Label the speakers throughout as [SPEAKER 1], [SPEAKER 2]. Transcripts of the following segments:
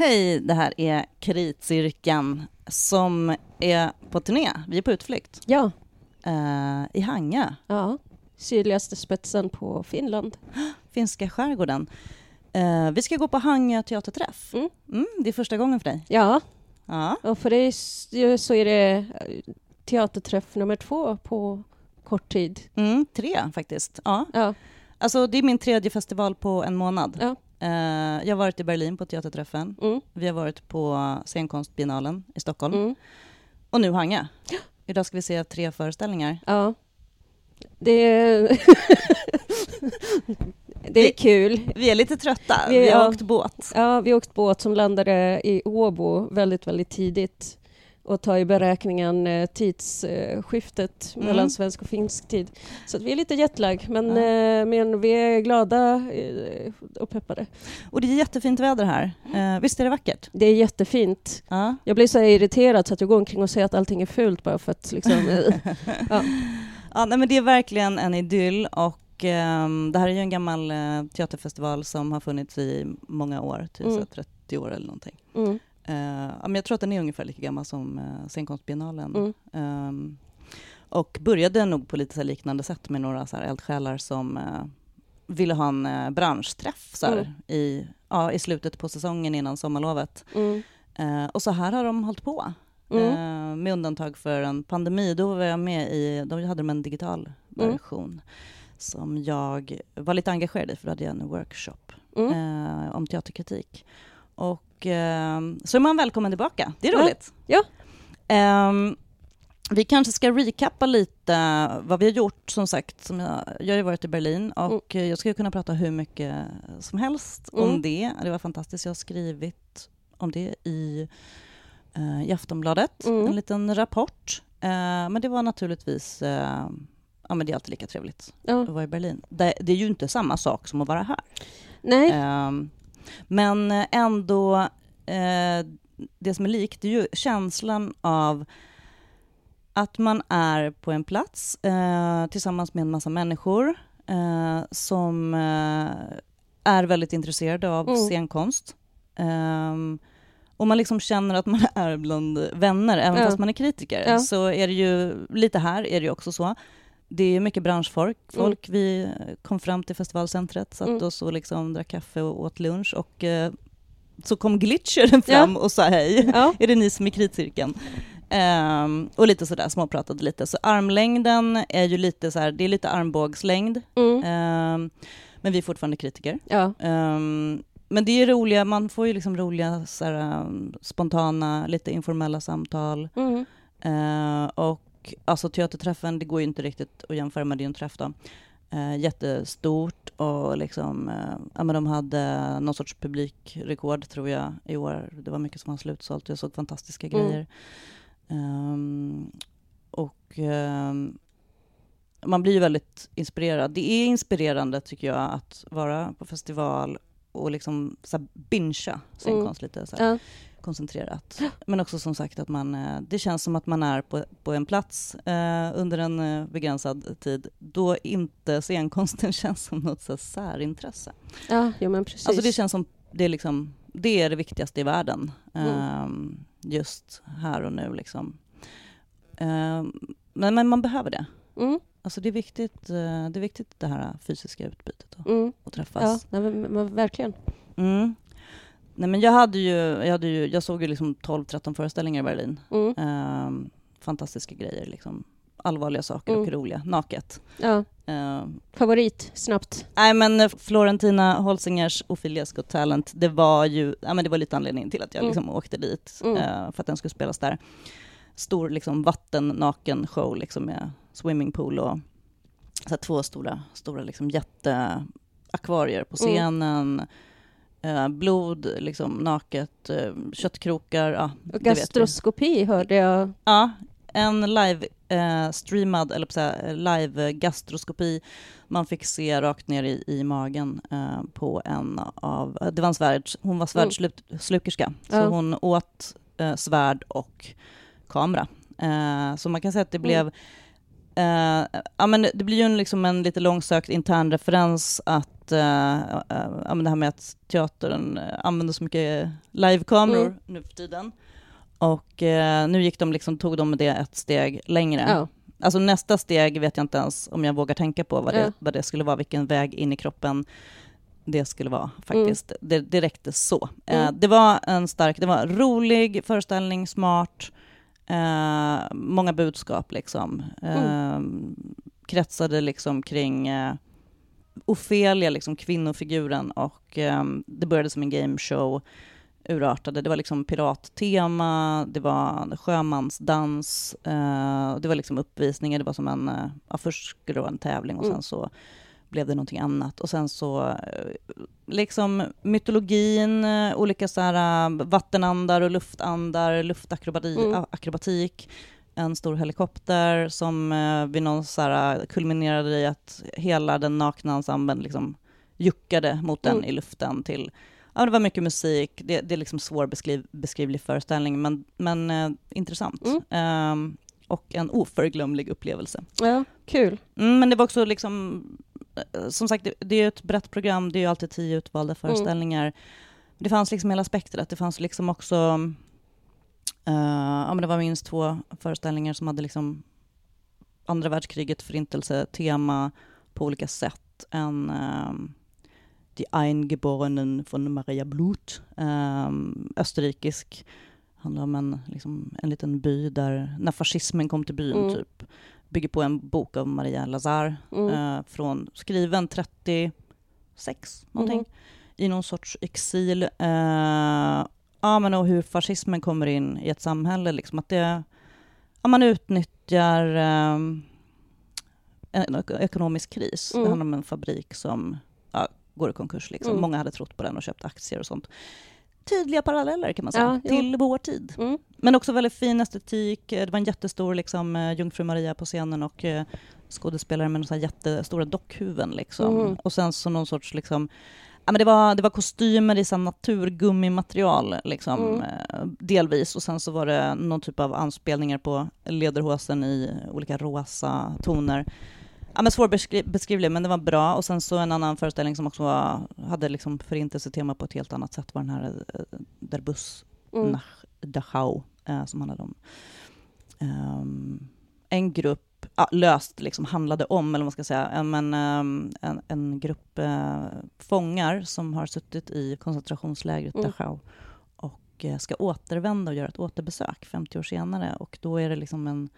[SPEAKER 1] Hej, det här är Kritcirkeln som är på turné. Vi är på utflykt
[SPEAKER 2] Ja,
[SPEAKER 1] eh, i Hangö,
[SPEAKER 2] ja. Sydligaste spetsen på Finland.
[SPEAKER 1] finska skärgården. Eh, vi ska gå på Hangö teaterträff.
[SPEAKER 2] Mm.
[SPEAKER 1] Mm, det är första gången för dig.
[SPEAKER 2] Ja,
[SPEAKER 1] Ja.
[SPEAKER 2] och för dig så är det eh, teaterträff nummer två på kort tid.
[SPEAKER 1] Mm, tre faktiskt. Ja.
[SPEAKER 2] Ja,
[SPEAKER 1] Alltså, det är min tredje festival på en månad.
[SPEAKER 2] Ja.
[SPEAKER 1] Eh, jag har varit i Berlin på teaterträffen.
[SPEAKER 2] mm,
[SPEAKER 1] Vi har varit på scenkonstbiennalen i Stockholm.
[SPEAKER 2] mm,
[SPEAKER 1] Och nu Hangö. Idag ska vi se tre föreställningar.
[SPEAKER 2] ja. Det är... det är kul.
[SPEAKER 1] Vi är lite trötta.
[SPEAKER 2] Vi-
[SPEAKER 1] Vi har
[SPEAKER 2] ja.
[SPEAKER 1] åkt båt.
[SPEAKER 2] Ja, vi åkte båt som landade i Åbo väldigt, väldigt tidigt och tar i beräkningen eh, tidsskiftet
[SPEAKER 1] Mm.
[SPEAKER 2] mellan svensk och finsk tid. Så vi är lite jetlag, men,
[SPEAKER 1] Ja.
[SPEAKER 2] eh, men vi är glada eh, och peppade.
[SPEAKER 1] Och det är jättefint väder här. Visst är det vackert?
[SPEAKER 2] Det är jättefint.
[SPEAKER 1] Ja.
[SPEAKER 2] Jag blir så irriterad så att jag går omkring och säger att allting är fult bara för att liksom... ja.
[SPEAKER 1] ja nej, men det är verkligen en idyll och ehm, det här är ju en gammal teaterfestival som har funnits i många år, typ
[SPEAKER 2] Mm.
[SPEAKER 1] så här 30 år eller någonting.
[SPEAKER 2] Mm,
[SPEAKER 1] men jag tror att den är ungefär lika gammal som uh, scenkonstbiennalen.
[SPEAKER 2] mm,
[SPEAKER 1] Ehm, och började nog på lite liknande sätt med några så här eldsjälar som eh, ville ha en uh, branschträff så här,
[SPEAKER 2] Mm.
[SPEAKER 1] i, ja, i slutet på säsongen innan sommarlovet.
[SPEAKER 2] mm,
[SPEAKER 1] Eh, och så här har de hållit på.
[SPEAKER 2] mm,
[SPEAKER 1] Eh, med undantag för en pandemi, då var jag med i, då hade de en digital
[SPEAKER 2] Mm.
[SPEAKER 1] version som jag var lite engagerad i, för då hade jag en workshop
[SPEAKER 2] mm.
[SPEAKER 1] eh, om teaterkritik. Och eh, så är man välkommen tillbaka, det är
[SPEAKER 2] Ja.
[SPEAKER 1] roligt.
[SPEAKER 2] Ja.
[SPEAKER 1] Ehm, vi kanske ska recappa lite vad vi har gjort, som sagt. Som jag, jag har ju varit i Berlin och eh, jag skulle kunna prata hur mycket som helst om
[SPEAKER 2] Mm.
[SPEAKER 1] det. Det var fantastiskt, jag har skrivit om det i, eh, i Aftonbladet,
[SPEAKER 2] Mm.
[SPEAKER 1] en liten rapport. Eh, men det var naturligtvis, eh, ja men det är alltid lika trevligt
[SPEAKER 2] Ja.
[SPEAKER 1] att vara i Berlin. Det, det är ju inte samma sak som att vara här.
[SPEAKER 2] Nej,
[SPEAKER 1] Ehm, men ändå, eh, det som är likt är ju känslan av att man är på en plats eh, tillsammans med en massa människor eh, som eh, är väldigt intresserade av
[SPEAKER 2] Mm.
[SPEAKER 1] scenkonst. Ehm, och man liksom känner att man är bland vänner, även
[SPEAKER 2] Ja.
[SPEAKER 1] fast man är kritiker.
[SPEAKER 2] Ja.
[SPEAKER 1] Så är det ju, lite här är det ju också så. Det är mycket branschfolk. Folk. Vi kom fram till festivalcentret, satt
[SPEAKER 2] Mm.
[SPEAKER 1] oss och liksom drack kaffe och åt lunch. Och eh, så kom Glitchern fram och sa hej.
[SPEAKER 2] ja.
[SPEAKER 1] Är det ni som är kritcirkeln? Ehm, och lite sådär, småpratade lite. Så armlängden är ju lite så här, det är lite armbågslängd.
[SPEAKER 2] Mm.
[SPEAKER 1] Ehm, men vi är fortfarande kritiker.
[SPEAKER 2] ja.
[SPEAKER 1] Ehm, men det är roliga, man får ju liksom roliga, så här, um, spontana, lite informella samtal.
[SPEAKER 2] Mm.
[SPEAKER 1] Eh, och alltså teaterträffen, det går ju inte riktigt att jämföra med, en träff då. Eh, jättestort och liksom, eh, ja men de hade någon sorts publikrekord tror jag i år. Det var mycket som var slutsålt, jag såg fantastiska
[SPEAKER 2] Mm.
[SPEAKER 1] grejer. Ehm, och ehm, man blir ju väldigt inspirerad. Det är inspirerande tycker jag att vara på festival och liksom så här bingea scenkonst lite så
[SPEAKER 2] Ja.
[SPEAKER 1] Koncentrerat. Men också som sagt att man, eh, det känns som att man är på, på en plats eh, under en eh, begränsad tid då inte scenkonsten känns som något så särintresse.
[SPEAKER 2] ja, jo men precis.
[SPEAKER 1] Alltså det känns som det är, liksom, det är det viktigaste i världen
[SPEAKER 2] Mm.
[SPEAKER 1] ehm, just här och nu. Liksom. Ehm, men, men man behöver det.
[SPEAKER 2] Mm.
[SPEAKER 1] Alltså det, är viktigt, eh, det är viktigt det här fysiska utbytet och,
[SPEAKER 2] Mm.
[SPEAKER 1] och
[SPEAKER 2] Ja,
[SPEAKER 1] träffas.
[SPEAKER 2] nej, men, men, verkligen.
[SPEAKER 1] Mm. Nej, men jag, hade ju, jag, hade ju, jag såg ju liksom 12-13 föreställningar i Berlin.
[SPEAKER 2] Mm.
[SPEAKER 1] Ehm, fantastiska grejer, liksom. allvarliga saker och
[SPEAKER 2] Mm.
[SPEAKER 1] roliga. Naket.
[SPEAKER 2] Ja.
[SPEAKER 1] Ehm,
[SPEAKER 2] Favorit, snabbt.
[SPEAKER 1] nej, men eh, Florentina Holsingers Ophelia's Got Talent, det var ju ja, men det var lite anledningen till att jag
[SPEAKER 2] Mm.
[SPEAKER 1] liksom åkte dit,
[SPEAKER 2] Mm.
[SPEAKER 1] eh, för att den skulle spelas där. Stor liksom, vattennaken show liksom, med swimmingpool och så två stora, stora liksom, jätteakvarier på
[SPEAKER 2] Mm.
[SPEAKER 1] scenen. Eh, blod, liksom naket, eh, köttkrokar, ja,
[SPEAKER 2] Och gastroskopi hörde jag.
[SPEAKER 1] Ja, en live eh, streamad, eller på så här, live eh, gastroskopi. Man fick se rakt ner i, i magen eh, på en av, det var en svärd, hon var svärdslukerska, så
[SPEAKER 2] Ja.
[SPEAKER 1] hon åt eh, svärd och kamera. Så man kan säga att det
[SPEAKER 2] Mm.
[SPEAKER 1] blev ja, men det blir ju en, liksom en lite långsökt intern referens att att, eh, eh, men det här med att teatern eh, använder så mycket livekameror
[SPEAKER 2] Mm.
[SPEAKER 1] nu för tiden. Och eh, nu gick de liksom, tog de det ett steg längre.
[SPEAKER 2] Ja.
[SPEAKER 1] Alltså nästa steg vet jag inte ens om jag vågar tänka på vad det,
[SPEAKER 2] Ja.
[SPEAKER 1] vad det skulle vara, vilken väg in i kroppen det skulle vara faktiskt. Det, det räckte så. Eh,
[SPEAKER 2] Mm.
[SPEAKER 1] det var en stark, det var rolig föreställning, smart, eh, många budskap liksom. Eh, Kretsade liksom kring eh, Ofelia, liksom kvinnofiguren och eh, det började som en gameshow urartade. Det var liksom pirattema, det var sjömansdans, eh, det var liksom uppvisningar, det var som en, eh, ja, först skulle det vara en tävling och
[SPEAKER 2] Mm.
[SPEAKER 1] sen så blev det någonting annat. Och sen så eh, liksom mytologin, olika så här vattenandar och luftandar, luftakrobatik,
[SPEAKER 2] Mm.
[SPEAKER 1] En stor helikopter som eh, vid någon så här kulminerade i att hela den nakna ensemblen liksom juckade mot den
[SPEAKER 2] Mm.
[SPEAKER 1] i luften till Ja, det var mycket musik, det, det är liksom svårbeskrivlig föreställning, men, men eh, intressant.
[SPEAKER 2] Mm.
[SPEAKER 1] Ehm, och en oförglömlig upplevelse.
[SPEAKER 2] ja, kul.
[SPEAKER 1] Mm, men det var också liksom, eh, som sagt, det, det är ett brett program, det är ju alltid tio utvalda föreställningar. Det fanns liksom hela spektrat, det fanns liksom också, eh, ja men det var minst två föreställningar som hade liksom andra världskriget, förintelse, tema på olika sätt. En um, Die Eingeborenen von Maria Blut, um, österrikisk, handlar om en, liksom, en liten by där, när fascismen kom till byn,
[SPEAKER 2] Mm.
[SPEAKER 1] typ, bygger på en bok av Maria Lazar,
[SPEAKER 2] Mm.
[SPEAKER 1] eh, från, skriven 36, någonting,
[SPEAKER 2] Mhm.
[SPEAKER 1] i någon sorts exil. Eh, ja, men och hur fascismen kommer in i ett samhälle, liksom att det, ja, man utnyttjar eh, en ek- ekonomisk kris.
[SPEAKER 2] Mm.
[SPEAKER 1] Det handlar om en fabrik som ja, går i konkurs. Liksom.
[SPEAKER 2] Mm.
[SPEAKER 1] Många hade trott på den och köpt aktier och sånt. Tydliga paralleller kan man säga,
[SPEAKER 2] Ja, jo.
[SPEAKER 1] till vår tid.
[SPEAKER 2] Mm.
[SPEAKER 1] Men också väldigt fin estetik. Eh, Det var en jättestor liksom, eh, Jungfru Maria på scenen och eh, skådespelare med så här jättestora dockhuvuden. Liksom.
[SPEAKER 2] Mm.
[SPEAKER 1] Och sen så någon sorts... Liksom, ja, men det, var, det var kostymer i naturgummimaterial, liksom,
[SPEAKER 2] Mm.
[SPEAKER 1] eh, delvis. Och sen så var det någon typ av anspelningar på lederhosen i olika rosa toner. Ja, men svårbeskrivlig, men det var bra. Och sen så en annan föreställning som också var, hade liksom förintelsetema på ett helt annat sätt var den här eh, Der Bus
[SPEAKER 2] Mm.
[SPEAKER 1] Nach Dachau, eh, som handlade om ehm, en grupp, ja, löst liksom handlade om, eller vad man ska säga, men, ehm, en, en grupp eh, fångar som har suttit i koncentrationslägret
[SPEAKER 2] Mm.
[SPEAKER 1] Dachau och eh, ska återvända och göra ett återbesök 50 år senare. Och då är det liksom en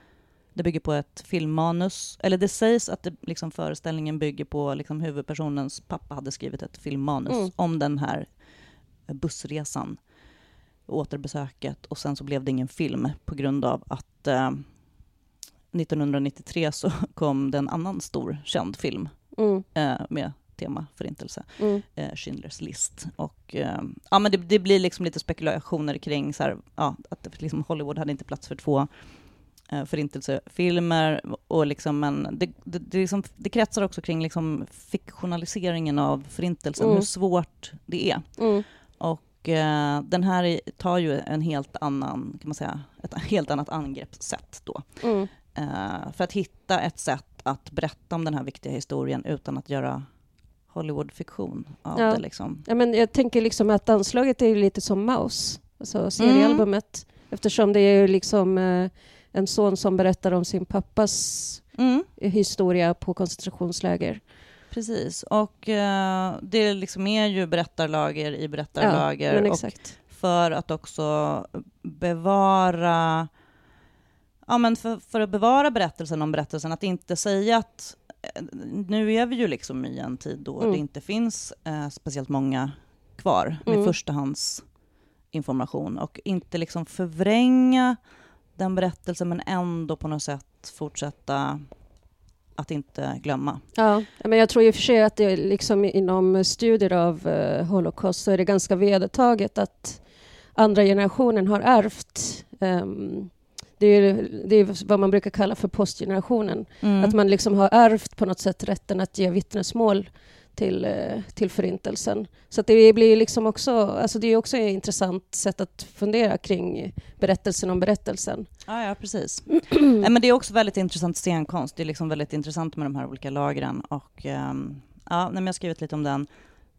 [SPEAKER 1] det bygger på ett filmmanus, eller det sägs att det, liksom, föreställningen bygger på liksom, huvudpersonens pappa hade skrivit ett filmmanus
[SPEAKER 2] Mm.
[SPEAKER 1] om den här bussresan, återbesöket och sen så blev det ingen film på grund av att eh, 1993 så kom det en annan stor känd film
[SPEAKER 2] Mm.
[SPEAKER 1] eh, med tema förintelse,
[SPEAKER 2] Mm.
[SPEAKER 1] eh, Schindler's list. Och, eh, ja, men det, det blir liksom lite spekulationer kring så här, ja, att liksom Hollywood hade inte plats för två eh, förintelsefilmer. Och liksom, men det, det, det, liksom, det kretsar också kring liksom fiktionaliseringen av förintelsen,
[SPEAKER 2] Mm.
[SPEAKER 1] hur svårt det är.
[SPEAKER 2] Mm.
[SPEAKER 1] Och eh, den här tar ju en helt annan, kan man säga, ett helt annat angreppssätt då.
[SPEAKER 2] Mm.
[SPEAKER 1] Eh, för att hitta ett sätt att berätta om den här viktiga historien utan att göra Hollywood-fiktion av
[SPEAKER 2] Ja.
[SPEAKER 1] det. Liksom.
[SPEAKER 2] Ja, men jag tänker liksom att anslaget är lite som Maus, alltså seriealbumet. Eftersom det är liksom eh, en son som berättar om sin pappas
[SPEAKER 1] Mm,
[SPEAKER 2] historia på koncentrationsläger.
[SPEAKER 1] precis. Och eh, det liksom är ju berättarlager i berättarlager.
[SPEAKER 2] men
[SPEAKER 1] och för att också bevara Ja, men för, för att bevara berättelsen om berättelsen, att inte säga att eh, nu är vi ju liksom i en tid då
[SPEAKER 2] Mm.
[SPEAKER 1] det inte finns eh, speciellt många kvar med
[SPEAKER 2] Mm.
[SPEAKER 1] förstahandsinformation och inte liksom förvränga den berättelsen men ändå på något sätt fortsätta att inte glömma.
[SPEAKER 2] Ja, men jag tror i och för sig att det liksom inom studier av uh, Holocaust så är det ganska vedertaget att andra generationen har ärvt ehm, det är, det är vad man brukar kalla för postgenerationen.
[SPEAKER 1] Mm.
[SPEAKER 2] Att man liksom har ärvt på något sätt rätten att ge vittnesmål till, eh, till förintelsen. Så det blir liksom också, alltså det är också ett intressant sätt att fundera kring berättelsen om berättelsen.
[SPEAKER 1] Ja, ja precis. Men det är också väldigt intressant scenkonst. Det är liksom väldigt intressant med de här olika lagren. Och, ehm, ja, jag har skrivit lite om den.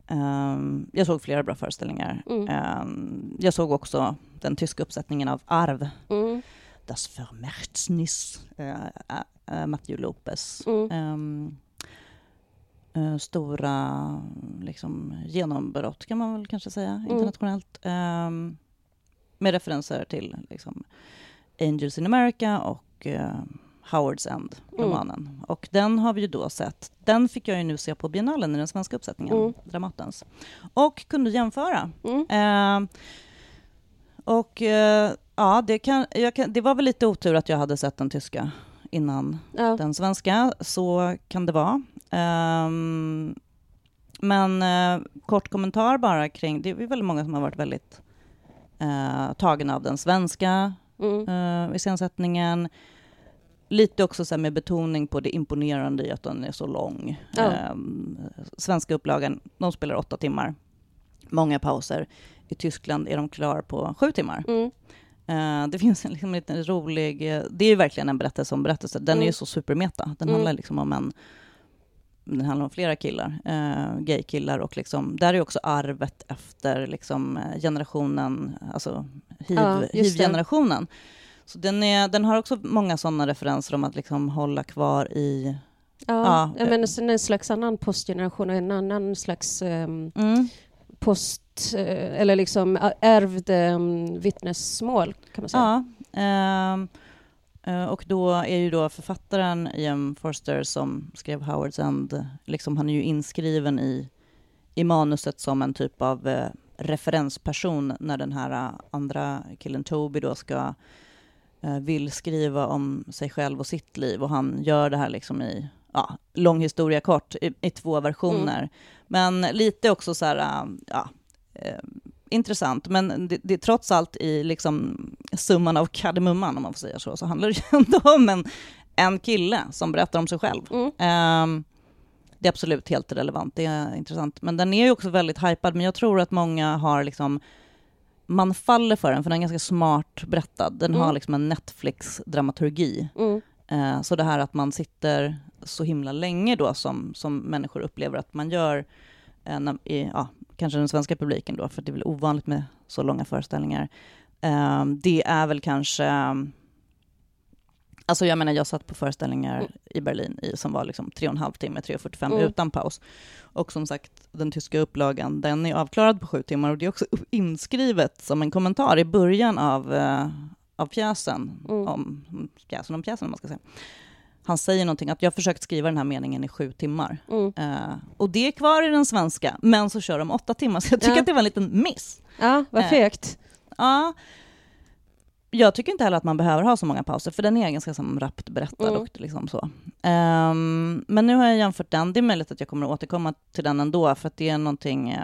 [SPEAKER 1] Ehm, jag såg flera bra föreställningar.
[SPEAKER 2] Mm.
[SPEAKER 1] Ehm, jag såg också den tyska uppsättningen av Arv,
[SPEAKER 2] Mm.
[SPEAKER 1] Das Vermächtnis, uh, uh, Matthew Lopez.
[SPEAKER 2] Mm.
[SPEAKER 1] Ehm, eh, stora liksom, genombrott kan man väl kanske säga
[SPEAKER 2] Mm.
[SPEAKER 1] internationellt. Ehm, med referenser till liksom, Angels in America och eh, Howards End,
[SPEAKER 2] Mm.
[SPEAKER 1] romanen. Och den har vi ju då sett. Den fick jag ju nu se på biennalen i den svenska uppsättningen,
[SPEAKER 2] Mm.
[SPEAKER 1] Dramatens. Och kunde jämföra.
[SPEAKER 2] Mm.
[SPEAKER 1] Ehm, och eh, ja, det, kan, kan, det var väl lite otur att jag hade sett den tyska innan
[SPEAKER 2] Ja.
[SPEAKER 1] den svenska. Så kan det vara. Ehm, men eh, kort kommentar bara kring, det är väldigt många som har varit väldigt uh, tagna av den svenska
[SPEAKER 2] Mm.
[SPEAKER 1] uh, iscensättningen. Lite också så med betoning på det imponerande i att den är så lång.
[SPEAKER 2] Ja.
[SPEAKER 1] Ehm, svenska upplagan, de spelar åtta timmar. Många pauser. I Tyskland är de klara på sju timmar.
[SPEAKER 2] Mm.
[SPEAKER 1] Eh, det finns en liksom liten rolig... eh, det är ju verkligen en berättelse om berättelse. Den är ju
[SPEAKER 2] Mm.
[SPEAKER 1] så supermeta. Den
[SPEAKER 2] Mm.
[SPEAKER 1] handlar liksom om en... Den handlar om flera killar, uh, gaykillar och liksom, där är också arvet efter liksom, generationen, alltså hiv, hiv-generationen. Så den, är, den har också många sådana referenser om att liksom hålla kvar i...
[SPEAKER 2] Ja,
[SPEAKER 1] Ja,
[SPEAKER 2] men sen en slags annan postgeneration och en annan slags ehm,
[SPEAKER 1] Mm.
[SPEAKER 2] Post, eh, eller liksom ä- ärvd um, vittnesmål kan man säga.
[SPEAKER 1] Ja. ehm, eh, och då är ju då författaren Ian Forster som skrev Howards End, liksom, han är ju inskriven i, i manuset som en typ av eh, referensperson när den här eh, andra killen Toby då ska eh, vill skriva om sig själv och sitt liv och han gör det här liksom i ja, lång historia kort i, i två versioner. Men lite också så här, äh, ja, eh, intressant. Men det, det, trots allt i liksom summan av kardemumman, om man får säga så, så handlar det ju ändå om en, en kille som berättar om sig själv.
[SPEAKER 2] Mm.
[SPEAKER 1] Ehm, det är absolut helt relevant, det är intressant. Men den är ju också väldigt hypad, men jag tror att många har liksom man faller för den, för den är ganska smart berättad. Den har
[SPEAKER 2] Mm.
[SPEAKER 1] liksom en Netflix-dramaturgi.
[SPEAKER 2] Mm.
[SPEAKER 1] Eh, så det här att man sitter så himla länge då som, som människor upplever att man gör, eh, i, ja, kanske den svenska publiken då, för det är väl ovanligt med så långa föreställningar. Eh, det är väl kanske, alltså jag menar jag satt på föreställningar
[SPEAKER 2] Mm.
[SPEAKER 1] i Berlin i, som var liksom tre och en halv timme, 3.45
[SPEAKER 2] Mm.
[SPEAKER 1] utan paus. Och som sagt, den tyska upplagan, den är avklarad på sju timmar och det är också inskrivet som en kommentar i början av, eh, av pjäsen,
[SPEAKER 2] Mm.
[SPEAKER 1] om pjäsen om pjäsen om man ska säga. Han säger någonting, att jag har försökt skriva den här meningen i sju timmar.
[SPEAKER 2] Mm.
[SPEAKER 1] Eh, och det är kvar i den svenska, men så kör de åtta timmar, så jag tycker
[SPEAKER 2] Ja.
[SPEAKER 1] att det var en liten miss.
[SPEAKER 2] Ja, vad
[SPEAKER 1] Eh.
[SPEAKER 2] fegt.
[SPEAKER 1] Ja, jag tycker inte heller att man behöver ha så många pauser, för den är ganska som rappt berättad.
[SPEAKER 2] Mm.
[SPEAKER 1] Och liksom så. Ehm, men nu har jag jämfört den. Det är möjligt att jag kommer att återkomma till den ändå, för att det är någonting...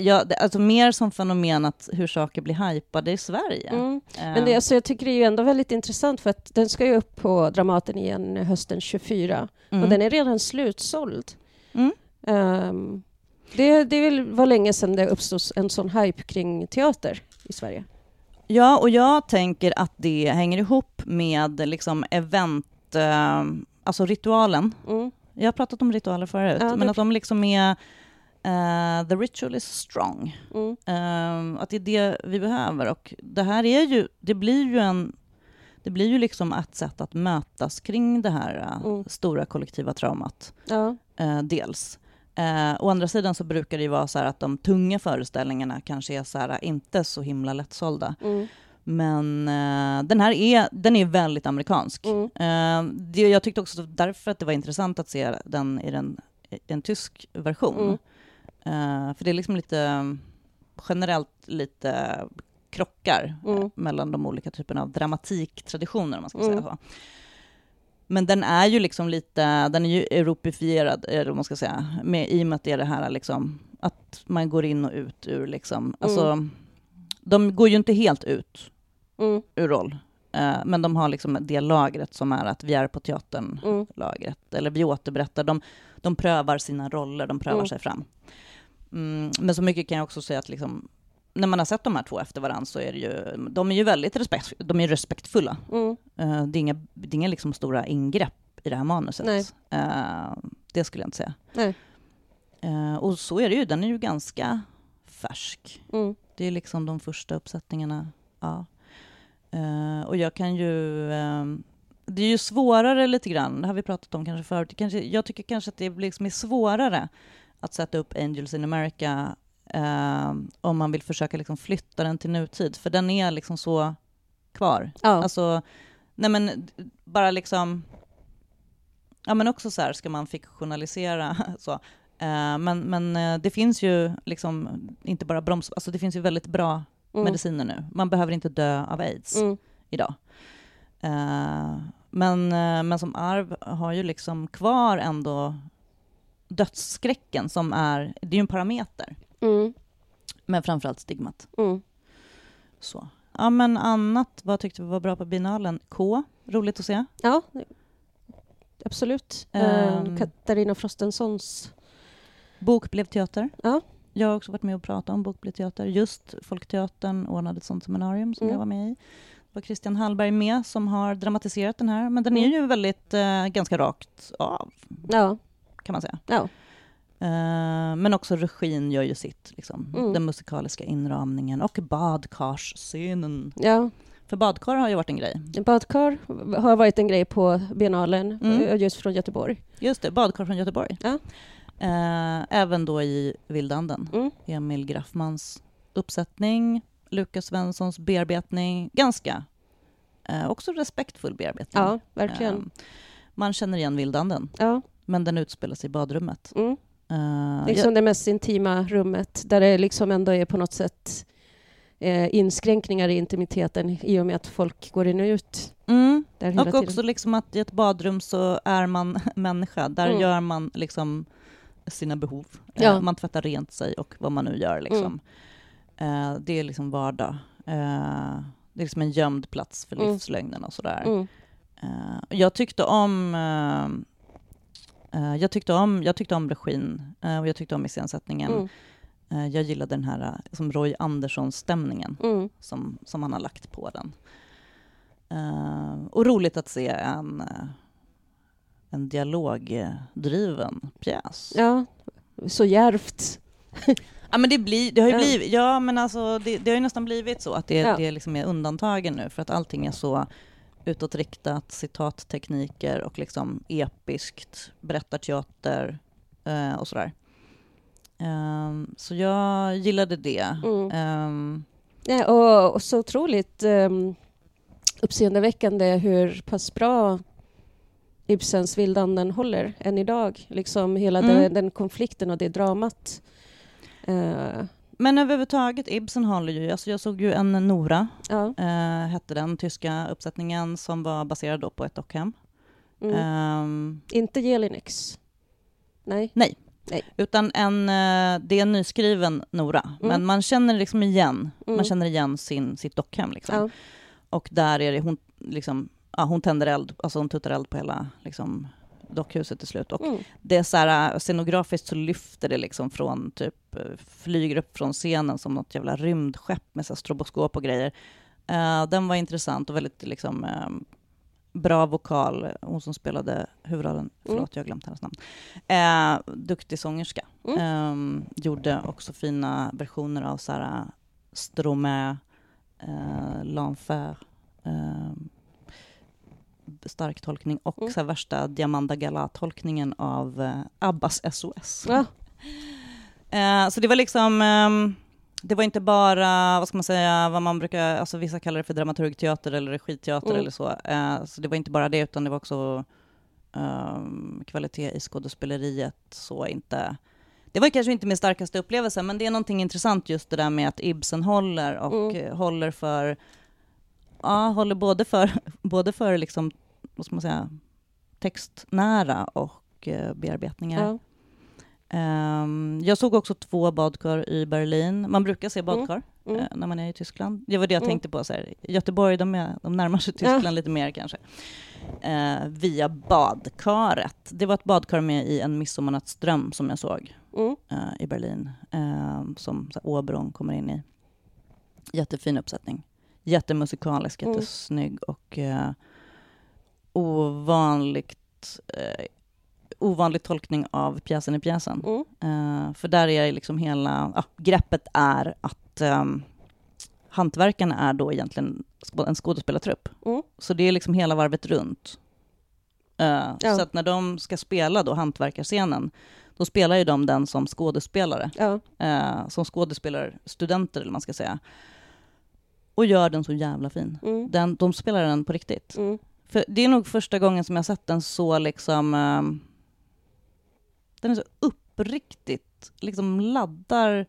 [SPEAKER 1] ja, det, alltså mer som fenomen att hur saker blir hypade i Sverige.
[SPEAKER 2] Mm.
[SPEAKER 1] Ehm,
[SPEAKER 2] Men det, alltså, jag tycker det är ju ändå väldigt intressant för att den ska ju upp på Dramaten igen hösten 24
[SPEAKER 1] mm.
[SPEAKER 2] och den är redan slutsåld.
[SPEAKER 1] Mm.
[SPEAKER 2] Ehm, det, det var länge sedan det uppstod en sån hype kring teater i Sverige.
[SPEAKER 1] Ja, och jag tänker att det hänger ihop med liksom event, eh, alltså ritualen.
[SPEAKER 2] Mm.
[SPEAKER 1] Jag har pratat om ritualer förut,
[SPEAKER 2] Ja,
[SPEAKER 1] men att de liksom är... eh, the ritual is strong.
[SPEAKER 2] Mm.
[SPEAKER 1] Eh, att det är det vi behöver. Och det här är ju, det blir ju en... Det blir ju liksom ett sätt att mötas kring det här eh,
[SPEAKER 2] Mm.
[SPEAKER 1] stora kollektiva traumat,
[SPEAKER 2] Ja.
[SPEAKER 1] eh, dels. Å andra sidan så brukar det ju vara så att de tunga föreställningarna kanske är så här, inte så himla lättsålda.
[SPEAKER 2] Mm.
[SPEAKER 1] Men eh, den här är, den är väldigt amerikansk.
[SPEAKER 2] Mm.
[SPEAKER 1] Eh, det, jag tyckte också därför att det var intressant att se den i den, i en tysk version. Eh, för det är liksom lite generellt lite krockar
[SPEAKER 2] Mm.
[SPEAKER 1] eh, mellan de olika typerna av dramatiktraditioner, om man ska
[SPEAKER 2] Mm.
[SPEAKER 1] säga så. Men den är ju liksom lite, den är ju europifierad, eller vad man ska säga, med, i och med att det är det här liksom, att man går in och ut ur liksom, alltså, de går ju inte helt ut
[SPEAKER 2] Mm.
[SPEAKER 1] ur roll, eh, men de har liksom det lagret som är att vi är på teatern,
[SPEAKER 2] Mm.
[SPEAKER 1] eller vi återberättar, de, de prövar sina roller, de prövar
[SPEAKER 2] Mm.
[SPEAKER 1] sig fram. Mm, men så mycket kan jag också säga att liksom, när man har sett de här två efter varandra så är det ju, de är ju väldigt respekt, de är respektfulla.
[SPEAKER 2] Mm.
[SPEAKER 1] Eh, det är inga, det är inga liksom stora ingrepp i det här manuset. Eh, Det skulle jag inte säga. Eh, och så är det ju, den är ju ganska färsk.
[SPEAKER 2] Mm.
[SPEAKER 1] Det är liksom de första uppsättningarna. Ja. Och jag kan ju... Eh, det är ju svårare lite grann, det har vi pratat om kanske förut. Kanske, jag tycker kanske att det liksom är svårare att sätta upp Angels in America eh, om man vill försöka liksom flytta den till nutid, för den är liksom så kvar.
[SPEAKER 2] Ja.
[SPEAKER 1] Alltså, nej men bara liksom... Ja men också så här, ska man fiktionalisera så. Eh, men, men eh, det finns ju liksom inte bara broms... Alltså det finns ju väldigt bra
[SPEAKER 2] Mm.
[SPEAKER 1] mediciner nu. Man behöver inte dö av aids
[SPEAKER 2] Mm.
[SPEAKER 1] idag. Eh, men, eh, men som arv har ju liksom kvar ändå dödsskräcken som är... Det är ju en parameter,
[SPEAKER 2] Mm.
[SPEAKER 1] men framförallt stigmat.
[SPEAKER 2] Mm.
[SPEAKER 1] Så. Ja men annat, vad tyckte vi var bra på binalen? K, roligt att se.
[SPEAKER 2] Ja, absolut. Eh, Katarina Frostensons...
[SPEAKER 1] Bok blev teater.
[SPEAKER 2] Ja.
[SPEAKER 1] Jag har också varit med och pratat om Bok blev teater. Just Folkteatern ordnade ett sånt seminarium som
[SPEAKER 2] Mm.
[SPEAKER 1] jag var med i. Det var Christian Hallberg med som har dramatiserat den här. Men den är
[SPEAKER 2] Mm.
[SPEAKER 1] ju väldigt, eh, ganska rakt av,
[SPEAKER 2] Ja.
[SPEAKER 1] Kan man säga.
[SPEAKER 2] Ja.
[SPEAKER 1] Eh, men också regin gör ju sitt. Liksom.
[SPEAKER 2] Mm.
[SPEAKER 1] Den musikaliska inramningen och badkarsscenen.
[SPEAKER 2] ja.
[SPEAKER 1] För badkar har ju varit en grej.
[SPEAKER 2] Badkar har varit en grej på biennalen,
[SPEAKER 1] Mm.
[SPEAKER 2] eh, just från Göteborg.
[SPEAKER 1] Just det, badkar från Göteborg.
[SPEAKER 2] Ja.
[SPEAKER 1] Eh, även då i Vildanden.
[SPEAKER 2] Mm.
[SPEAKER 1] Emil Graffmans uppsättning, Lukas Svenssons bearbetning. Ganska också respektfull bearbetning.
[SPEAKER 2] Ja, verkligen.
[SPEAKER 1] Man känner igen Vildanden,
[SPEAKER 2] Ja.
[SPEAKER 1] Men den utspelar sig i badrummet.
[SPEAKER 2] Mm.
[SPEAKER 1] Eh,
[SPEAKER 2] Liksom det mest intima rummet, där det liksom ändå är på något sätt eh, inskränkningar i intimiteten i och med att folk går in och ut
[SPEAKER 1] jag, mm,
[SPEAKER 2] där hela
[SPEAKER 1] och
[SPEAKER 2] tiden.
[SPEAKER 1] också liksom att i ett badrum så är man människa. Där
[SPEAKER 2] Mm.
[SPEAKER 1] gör man liksom sina behov. Eh,
[SPEAKER 2] Ja.
[SPEAKER 1] man tvättar rent sig och vad man nu gör. Liksom. Eh, det är liksom vardag. Eh, det är liksom en gömd plats för
[SPEAKER 2] Mm.
[SPEAKER 1] livslögnen och sådär.
[SPEAKER 2] Mm.
[SPEAKER 1] Eh, jag tyckte om eh, jag, tyckte om, jag tyckte om regin eh, och jag tyckte om iscensättningen.
[SPEAKER 2] Mm.
[SPEAKER 1] Eh, jag gillade den här som Roy Andersson-stämningen
[SPEAKER 2] Mm.
[SPEAKER 1] som, som han har lagt på den. Och roligt att se en, en dialogdriven pjäs.
[SPEAKER 2] Ja, så djärvt.
[SPEAKER 1] Ja, men det, blir, det har ju blivit, ja men alltså det, det har ju nästan blivit så att det,
[SPEAKER 2] Ja.
[SPEAKER 1] det liksom är undantagen nu för att allting är så utåtriktat, citattekniker och liksom episkt, berättarteater eh, och sådär. Ehm, så jag gillade det.
[SPEAKER 2] Mm.
[SPEAKER 1] Ehm,
[SPEAKER 2] Ja, och, och så otroligt um, uppseendeväckande hur pass bra Ibsens Vildanden håller än idag. Liksom hela
[SPEAKER 1] Mm.
[SPEAKER 2] den, den konflikten och det dramat. Eh,
[SPEAKER 1] men överhuvudtaget, Ibsen håller ju, alltså jag såg ju en Nora,
[SPEAKER 2] ja.
[SPEAKER 1] eh, hette den tyska uppsättningen som var baserad då på ett dockhem.
[SPEAKER 2] Mm.
[SPEAKER 1] Ehm,
[SPEAKER 2] Inte Jelinex. Nej.
[SPEAKER 1] Utan en, eh, det är en nyskriven Nora, men man känner liksom igen,
[SPEAKER 2] Mm.
[SPEAKER 1] man känner igen sin, sitt dockhem. Liksom.
[SPEAKER 2] Ja.
[SPEAKER 1] Och där är det, hon, liksom, ja, hon tänder eld, alltså hon tuttar eld på hela liksom, dockhuset till slut. Och
[SPEAKER 2] Mm.
[SPEAKER 1] det är så här, eh, scenografiskt så lyfter det liksom från, typ, eh, flyger upp från scenen som något jävla rymdskepp med så stroboskop och grejer. Eh, den var intressant och väldigt liksom, eh, bra vokal. Hon som spelade huvudrollen, förlåt jag har glömt hennes namn. Eh, duktig sångerska.
[SPEAKER 2] Mm.
[SPEAKER 1] Eh, gjorde också fina versioner av så här, Stromae, eh, L'Enfer, eh, stark tolkning och
[SPEAKER 2] Mm.
[SPEAKER 1] så värsta Diamanda Gala-tolkningen av eh, Abbas SOS.
[SPEAKER 2] Ja.
[SPEAKER 1] Eh, så det var liksom, ehm, det var inte bara, vad ska man säga, vad man brukar, alltså vissa kallar det för dramaturgteater eller regiteater
[SPEAKER 2] Mm.
[SPEAKER 1] eller så. Eh, så det var inte bara det, utan det var också ehm, kvalitet i skådespeleriet, så inte det var kanske inte min starkaste upplevelse, men det är någonting intressant just det där med att Ibsen håller och
[SPEAKER 2] Mm.
[SPEAKER 1] eh, håller för, ja, håller både för, både för liksom, vad ska man säga, textnära och eh, bearbetningar.
[SPEAKER 2] Ja.
[SPEAKER 1] Ehm, jag såg också två badkar i Berlin. Man brukar se badkar
[SPEAKER 2] Mm.
[SPEAKER 1] eh, när man är i Tyskland. Det var det jag
[SPEAKER 2] Mm.
[SPEAKER 1] tänkte på. Så här. Göteborg, de, är, de närmar sig Tyskland lite mer kanske. Eh, via badkaret. Det var ett badkar med i En midsommarnattsdröm som jag såg
[SPEAKER 2] Mm.
[SPEAKER 1] eh, i Berlin. Eh, som så här, Åbron kommer in i. Jättefin uppsättning. Jättemusikalisk,
[SPEAKER 2] Mm.
[SPEAKER 1] jättesnygg och eh, ovanligt eh, ovanlig tolkning av pjäsen i pjäsen.
[SPEAKER 2] Mm.
[SPEAKER 1] Eh, för där är liksom hela, ja, greppet är att um, hantverkarna är då egentligen en skådespelartrupp.
[SPEAKER 2] Mm.
[SPEAKER 1] Så det är liksom hela varvet runt. Eh,
[SPEAKER 2] Ja.
[SPEAKER 1] Så att när de ska spela då hantverkarscenen, då spelar ju de den som skådespelare,
[SPEAKER 2] Ja.
[SPEAKER 1] eh, som skådespelarstudenter eller man ska säga. Och gör den så jävla fin.
[SPEAKER 2] Mm.
[SPEAKER 1] Den, de spelar den på riktigt.
[SPEAKER 2] Mm.
[SPEAKER 1] För det är nog första gången som jag sett den så liksom... ehm, den är så uppriktigt, liksom laddar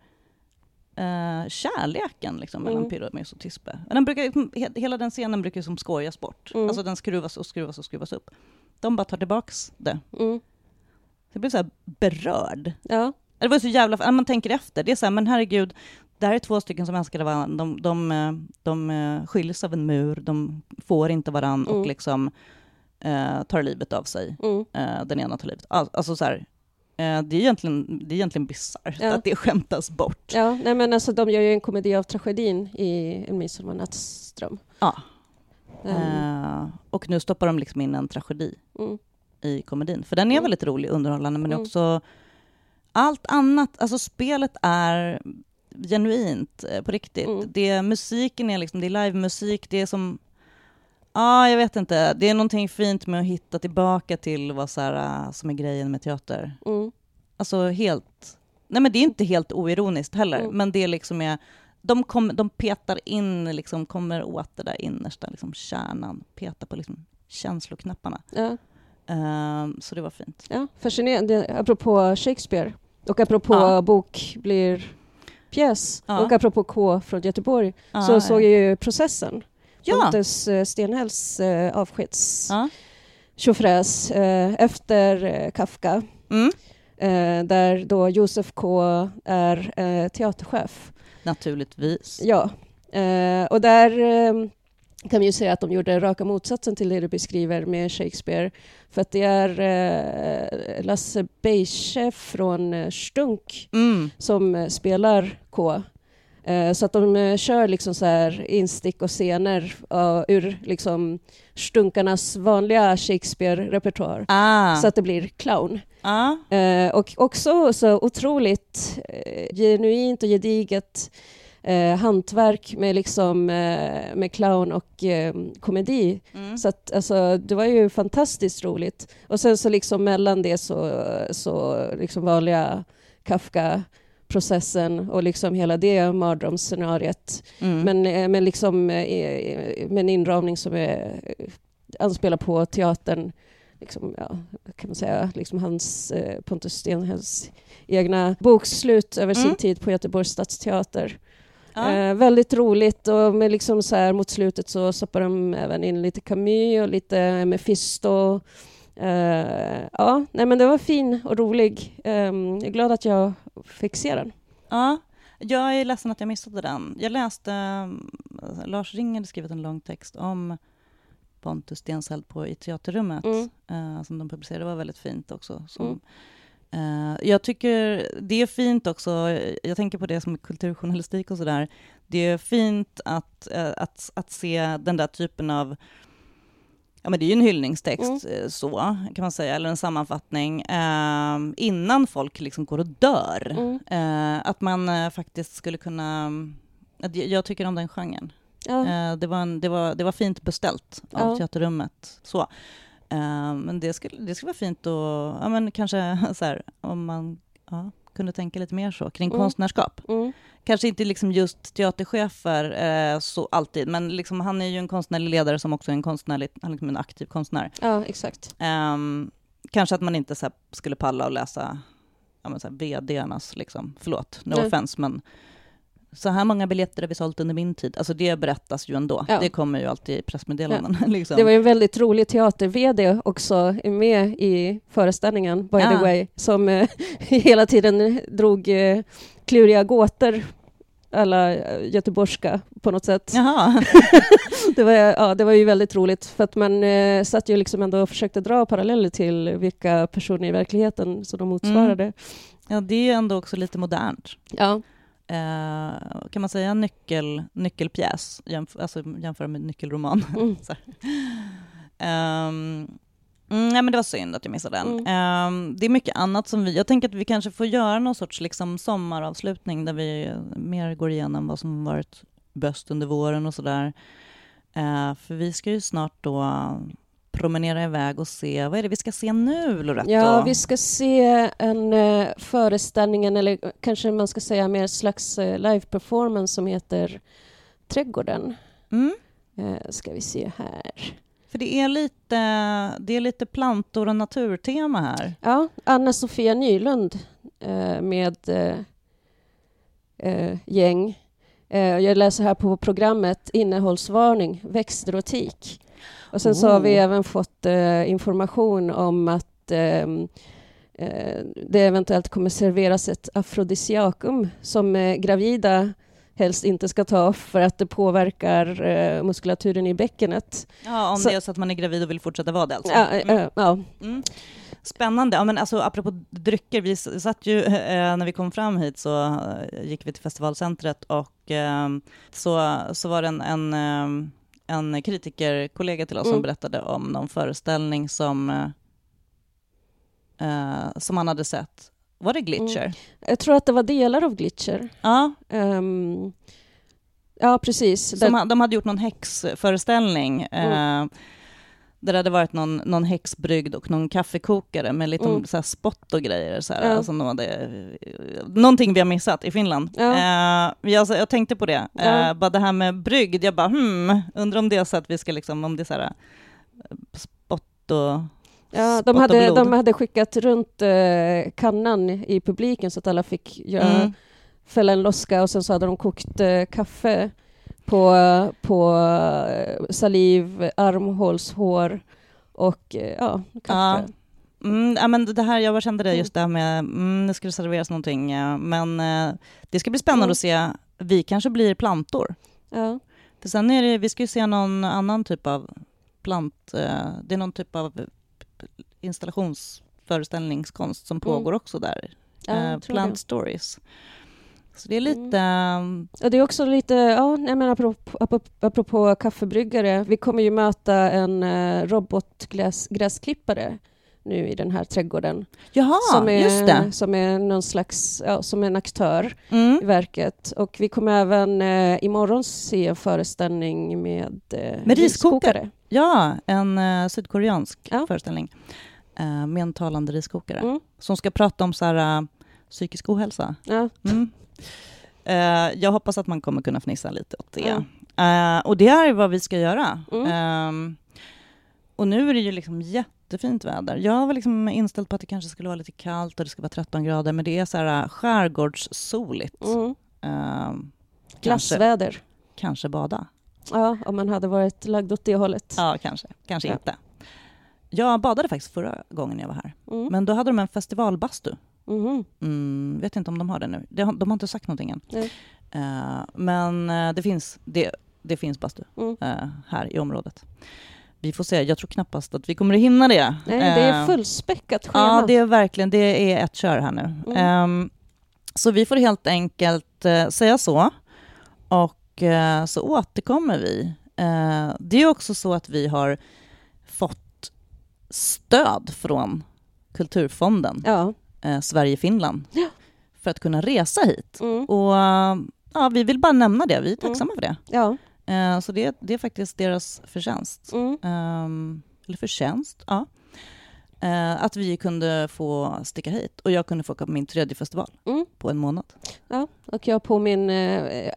[SPEAKER 1] eh, kärleken liksom, mellan
[SPEAKER 2] Mm.
[SPEAKER 1] Pyramus och Tispe. Den brukar, he- hela den scenen brukar som skojas bort.
[SPEAKER 2] Mm.
[SPEAKER 1] Alltså den skruvas och skruvas och skruvas upp. De bara tar tillbaks det.
[SPEAKER 2] Mm.
[SPEAKER 1] Så jag blir så här berörd.
[SPEAKER 2] Ja.
[SPEAKER 1] Det var så jävla... Man tänker efter, det är så här, men herregud, det här är två stycken som älskar varandra. De, de, eh, de eh, skiljs av en mur, de får inte varandra
[SPEAKER 2] Mm.
[SPEAKER 1] och liksom eh, tar livet av sig.
[SPEAKER 2] Mm.
[SPEAKER 1] Eh, den ena tar livet. All, alltså så här, eh, det är egentligen, det är egentligen bisarrt
[SPEAKER 2] Ja.
[SPEAKER 1] att det skämtas bort.
[SPEAKER 2] Ja, nej men alltså de gör ju en komedi av tragedin i En midsommarnattsdröm.
[SPEAKER 1] Ja. Eh, och nu stoppar de liksom in en tragedi
[SPEAKER 2] mm.
[SPEAKER 1] i komedin. För den är
[SPEAKER 2] Mm.
[SPEAKER 1] väldigt rolig, underhållande, men
[SPEAKER 2] Mm.
[SPEAKER 1] också allt annat. Alltså spelet är genuint, eh, på riktigt.
[SPEAKER 2] Mm.
[SPEAKER 1] Det, musiken är liksom, det är livemusik, det är som... Ja, jag vet inte. Det är någonting fint med att hitta tillbaka till vad så här, eh, som är grejen med teater.
[SPEAKER 2] Mm.
[SPEAKER 1] Alltså helt... Nej men det är inte helt oironiskt heller,
[SPEAKER 2] Mm.
[SPEAKER 1] men det liksom är... De, kom, de petar in, liksom, kommer åt det där innersta, liksom, kärnan, petar på liksom, känsloknapparna.
[SPEAKER 2] Ja,
[SPEAKER 1] Ehm, så det var fint.
[SPEAKER 2] ja, fascinerande. Apropå Shakespeare och apropå
[SPEAKER 1] Ja.
[SPEAKER 2] bok blir pjäs
[SPEAKER 1] Ja.
[SPEAKER 2] och apropå K från Göteborg
[SPEAKER 1] Ja,
[SPEAKER 2] så såg jag ju processen.
[SPEAKER 1] Ja.
[SPEAKER 2] Pontus eh, Stenhälls eh, avskeds tjofräs eh, efter eh, Kafka
[SPEAKER 1] Mm.
[SPEAKER 2] eh, där då Josef K är eh, teaterchef.
[SPEAKER 1] Naturligtvis.
[SPEAKER 2] Ja, eh, och där kan vi ju säga att de gjorde raka motsatsen till det du beskriver med Shakespeare. För att det är eh, Lasse Beische från eh, Stunk
[SPEAKER 1] Mm.
[SPEAKER 2] som eh, spelar K. Eh, så att de eh, kör liksom så här instick och scener uh, ur liksom Stunkarnas vanliga Shakespeare-repertoar.
[SPEAKER 1] Ah.
[SPEAKER 2] Så att det blir clown.
[SPEAKER 1] ah.
[SPEAKER 2] Eh, och också så otroligt genuint och gediget eh, hantverk med, liksom, eh, med clown och eh, komedi.
[SPEAKER 1] Mm.
[SPEAKER 2] Så att, alltså, det var ju fantastiskt roligt. Och sen så liksom mellan det så, så liksom vanliga Kafka-processen och liksom hela det mardrömsscenariet.
[SPEAKER 1] Mm.
[SPEAKER 2] Men, eh, men liksom eh, med en inramning som är, eh, anspelar på teatern, liksom, ja, kan man säga, liksom hans, Pontus Stenhälls egna bokslut över sin
[SPEAKER 1] Mm.
[SPEAKER 2] tid på Göteborgs stadsteater.
[SPEAKER 1] Ja.
[SPEAKER 2] Eh, väldigt roligt och med liksom så här, mot slutet så stoppar de även in lite Camus och lite Mefisto. Eh, ja, nej men det var fin och rolig. Eh, jag är glad att jag fick se den.
[SPEAKER 1] ja. Jag är ledsen att jag missade den. Jag läste, um, Lars Ring hade skrivit en lång text om Pontus Stenshäll på i Teaterrummet,
[SPEAKER 2] Mm.
[SPEAKER 1] eh, som de publicerade. Det var väldigt fint också. Som,
[SPEAKER 2] Mm.
[SPEAKER 1] Eh, jag tycker det är fint också, jag tänker på det som kulturjournalistik och sådär. Det är fint att, eh, att, att se den där typen av Ja, men det är ju en hyllningstext,
[SPEAKER 2] Mm.
[SPEAKER 1] eh, så kan man säga, eller en sammanfattning, eh, innan folk liksom går och dör.
[SPEAKER 2] Mm.
[SPEAKER 1] Eh, att man eh, faktiskt skulle kunna... Jag, tycker om den genren.
[SPEAKER 2] Ja.
[SPEAKER 1] Det, var en, det, var, det var fint beställt av
[SPEAKER 2] Ja.
[SPEAKER 1] Teaterrummet. Så. Eh, men det skulle, det skulle vara fint att, ja, men kanske så här, om man ja, kunde tänka lite mer så, kring
[SPEAKER 2] Mm.
[SPEAKER 1] konstnärskap.
[SPEAKER 2] Mm.
[SPEAKER 1] Kanske inte liksom just teaterchefer eh, så alltid, men liksom, han är ju en konstnärlig ledare som också är en konstnärlig, han är liksom en aktiv konstnär.
[SPEAKER 2] ja, exakt.
[SPEAKER 1] Ehm, kanske att man inte så här, skulle palla och läsa ja, men så här, vdarnas, liksom. förlåt, no
[SPEAKER 2] Nej.
[SPEAKER 1] offense, men så här många biljetter har vi sålt under min tid. Alltså det berättas ju ändå.
[SPEAKER 2] Ja.
[SPEAKER 1] Det kommer ju alltid i pressmeddelanden. liksom.
[SPEAKER 2] Det var ju en väldigt rolig teater-VD också med i föreställningen, by the
[SPEAKER 1] Ja.
[SPEAKER 2] way, som eh, hela tiden drog eh, kluriga gåtor alla eh, göteborgska på något sätt. Det var, ja, det var ju väldigt roligt för att man eh, satt ju liksom ändå och försökte dra paralleller till vilka personer i verkligheten som de motsvarade.
[SPEAKER 1] Ja, det är ju ändå också lite modernt.
[SPEAKER 2] Ja,
[SPEAKER 1] Eh, kan man säga nyckel, nyckelpjäs, jämf- alltså jämföra med nyckelroman?
[SPEAKER 2] mm.
[SPEAKER 1] Mm, nej, men det var synd att jag missade den.
[SPEAKER 2] Mm.
[SPEAKER 1] Ehm, det är mycket annat som vi... Jag tänker att vi kanske får göra någon sorts liksom, sommaravslutning där vi mer går igenom vad som varit bäst under våren och sådär. Uh, för vi ska ju snart då promenera iväg och se, vad är det vi ska se nu Loretto?
[SPEAKER 2] Ja, vi ska se en uh, föreställning, eller kanske man ska säga mer slags uh, live-performance som heter Trädgården.
[SPEAKER 1] Mm.
[SPEAKER 2] Uh, ska vi se här.
[SPEAKER 1] För det är lite, det är lite plantor och naturtema här.
[SPEAKER 2] Ja, Anna-Sofia Nylund med gäng. Jag läser här på programmet innehållsvarning, växterotik. Och sen oh. så har vi även fått eh, information om att eh, det eventuellt kommer serveras ett afrodisiakum som eh, gravida helst inte ska ta för att det påverkar eh, muskulaturen i bäckenet.
[SPEAKER 1] Ja, om så, det är så att man är gravid och vill fortsätta vara det alltså.
[SPEAKER 2] Ja, mm. ja.
[SPEAKER 1] Mm. Spännande. Ja, men alltså, apropå drycker, vi satt ju, eh, när vi kom fram hit så eh, gick vi till festivalcentret och eh, så, så var det en, en eh, en kritikerkollega till oss mm. som berättade om någon föreställning som, uh, som han hade sett. Var det Glitcher? Mm.
[SPEAKER 2] Jag tror att det var delar av Glitcher.
[SPEAKER 1] Ja.
[SPEAKER 2] Um, ja, precis.
[SPEAKER 1] Som, de hade gjort någon häxföreställning. Mm. Uh, där det hade varit någon, någon häxbrygd och någon kaffekokare med lite mm. så spott och grejer. Så här, ja. alltså, de hade, någonting vi har missat i Finland. Ja. Eh, jag, jag tänkte på det, ja. eh, bara det här med brygd, jag bara hmm, undrar om det är så att vi ska liksom, om det är så här eh, spott och
[SPEAKER 2] Ja, de hade, de hade skickat runt eh, kannan i publiken så att alla fick göra, mm. fälla en loska och sen så hade de kokt eh, kaffe på, på eh, saliv, armhålshår och eh, ja, kaffe. Ja.
[SPEAKER 1] Mm, ja, men det här, jag kände det just det här med, mm, det skulle serveras någonting, men eh, det ska bli spännande mm. att se, vi kanske blir plantor.
[SPEAKER 2] Ja.
[SPEAKER 1] För sen är det, vi ska ju se någon annan typ av plant, det är någon typ av installationsföreställningskonst som mm. pågår också där. Ja, plant stories. Så det är lite... Mm.
[SPEAKER 2] Ja, det är också lite, ja, jag menar apropå, apropå, apropå kaffebryggare, vi kommer ju möta en uh, robotgräsklippare nu i den här trädgården.
[SPEAKER 1] Jaha,
[SPEAKER 2] som är,
[SPEAKER 1] just det.
[SPEAKER 2] Som är någon slags, ja, som en aktör
[SPEAKER 1] mm.
[SPEAKER 2] i verket. Och vi kommer även uh, imorgon se en föreställning med, uh,
[SPEAKER 1] med riskokare. Ja, en uh, sydkoreansk ja. föreställning uh, med en talande riskokare mm. som ska prata om så här, uh, psykisk ohälsa.
[SPEAKER 2] Ja.
[SPEAKER 1] Mm. Uh, jag hoppas att man kommer kunna fnissa lite åt det. Mm. Uh, och det är vad vi ska göra. Um, och nu är det ju liksom jättefint väder. Jag var liksom inställd på att det kanske skulle vara lite kallt och det ska vara 13 grader, men det är så här uh, skärgårdssoligt.
[SPEAKER 2] Mm.
[SPEAKER 1] Uh,
[SPEAKER 2] Glassväder.
[SPEAKER 1] Kanske, kanske bada.
[SPEAKER 2] Ja, om man hade varit lagd åt det hållet.
[SPEAKER 1] Ja, kanske. Kanske ja. inte. Jag badade faktiskt förra gången jag var här,
[SPEAKER 2] mm.
[SPEAKER 1] men då hade de en festivalbastu.
[SPEAKER 2] Mm.
[SPEAKER 1] Mm, vet inte om de har det nu. De har, de har inte sagt någonting än. Uh, men uh, det finns, det, det finns bastu
[SPEAKER 2] mm.
[SPEAKER 1] uh, här i området. Vi får se. Jag tror knappast att vi kommer att hinna det.
[SPEAKER 2] Nej, det är fullspäckat schema.
[SPEAKER 1] Ja, det är verkligen det är ett kör här nu. Um, så vi får helt enkelt säga så. Och så återkommer vi. det är också så att vi har fått stöd från Kulturfonden.
[SPEAKER 2] Ja
[SPEAKER 1] eh, Sverige-Finland
[SPEAKER 2] ja.
[SPEAKER 1] för att kunna resa hit.
[SPEAKER 2] Mm.
[SPEAKER 1] Och ja, Vi vill bara nämna det, vi är tacksamma mm. för det.
[SPEAKER 2] Ja.
[SPEAKER 1] Eh, så det, det är faktiskt deras förtjänst.
[SPEAKER 2] Mm.
[SPEAKER 1] Um, eller förtjänst, ja. Uh, att vi kunde få sticka hit och jag kunde få åka på min tredje festival
[SPEAKER 2] mm.
[SPEAKER 1] på en månad.
[SPEAKER 2] Ja, och jag på min... Uh,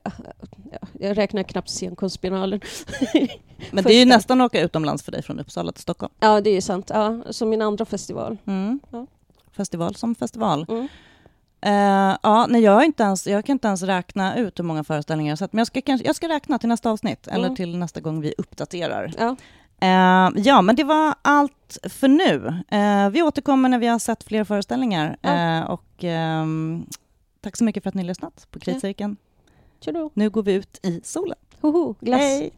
[SPEAKER 2] jag räknar knappt scenkonstbiennalen.
[SPEAKER 1] Men det är ju nästan att åka utomlands för dig från Uppsala till Stockholm.
[SPEAKER 2] Ja, det är sant. Ja, som min andra festival.
[SPEAKER 1] Mm.
[SPEAKER 2] Ja
[SPEAKER 1] festival som festival.
[SPEAKER 2] Mm.
[SPEAKER 1] Uh, ja, nej, jag, inte ens, jag kan inte ens räkna ut hur många föreställningar jag sett, men jag ska, kanske, jag ska räkna till nästa avsnitt, mm. eller till nästa gång vi uppdaterar.
[SPEAKER 2] Ja.
[SPEAKER 1] Uh, ja, men det var allt för nu. Uh, vi återkommer när vi har sett fler föreställningar.
[SPEAKER 2] Ja.
[SPEAKER 1] och um, Tack så mycket för att ni har lyssnat på Kritcirkeln.
[SPEAKER 2] Ja.
[SPEAKER 1] Nu går vi ut i solen.
[SPEAKER 2] Hoho, glass.
[SPEAKER 1] Hej.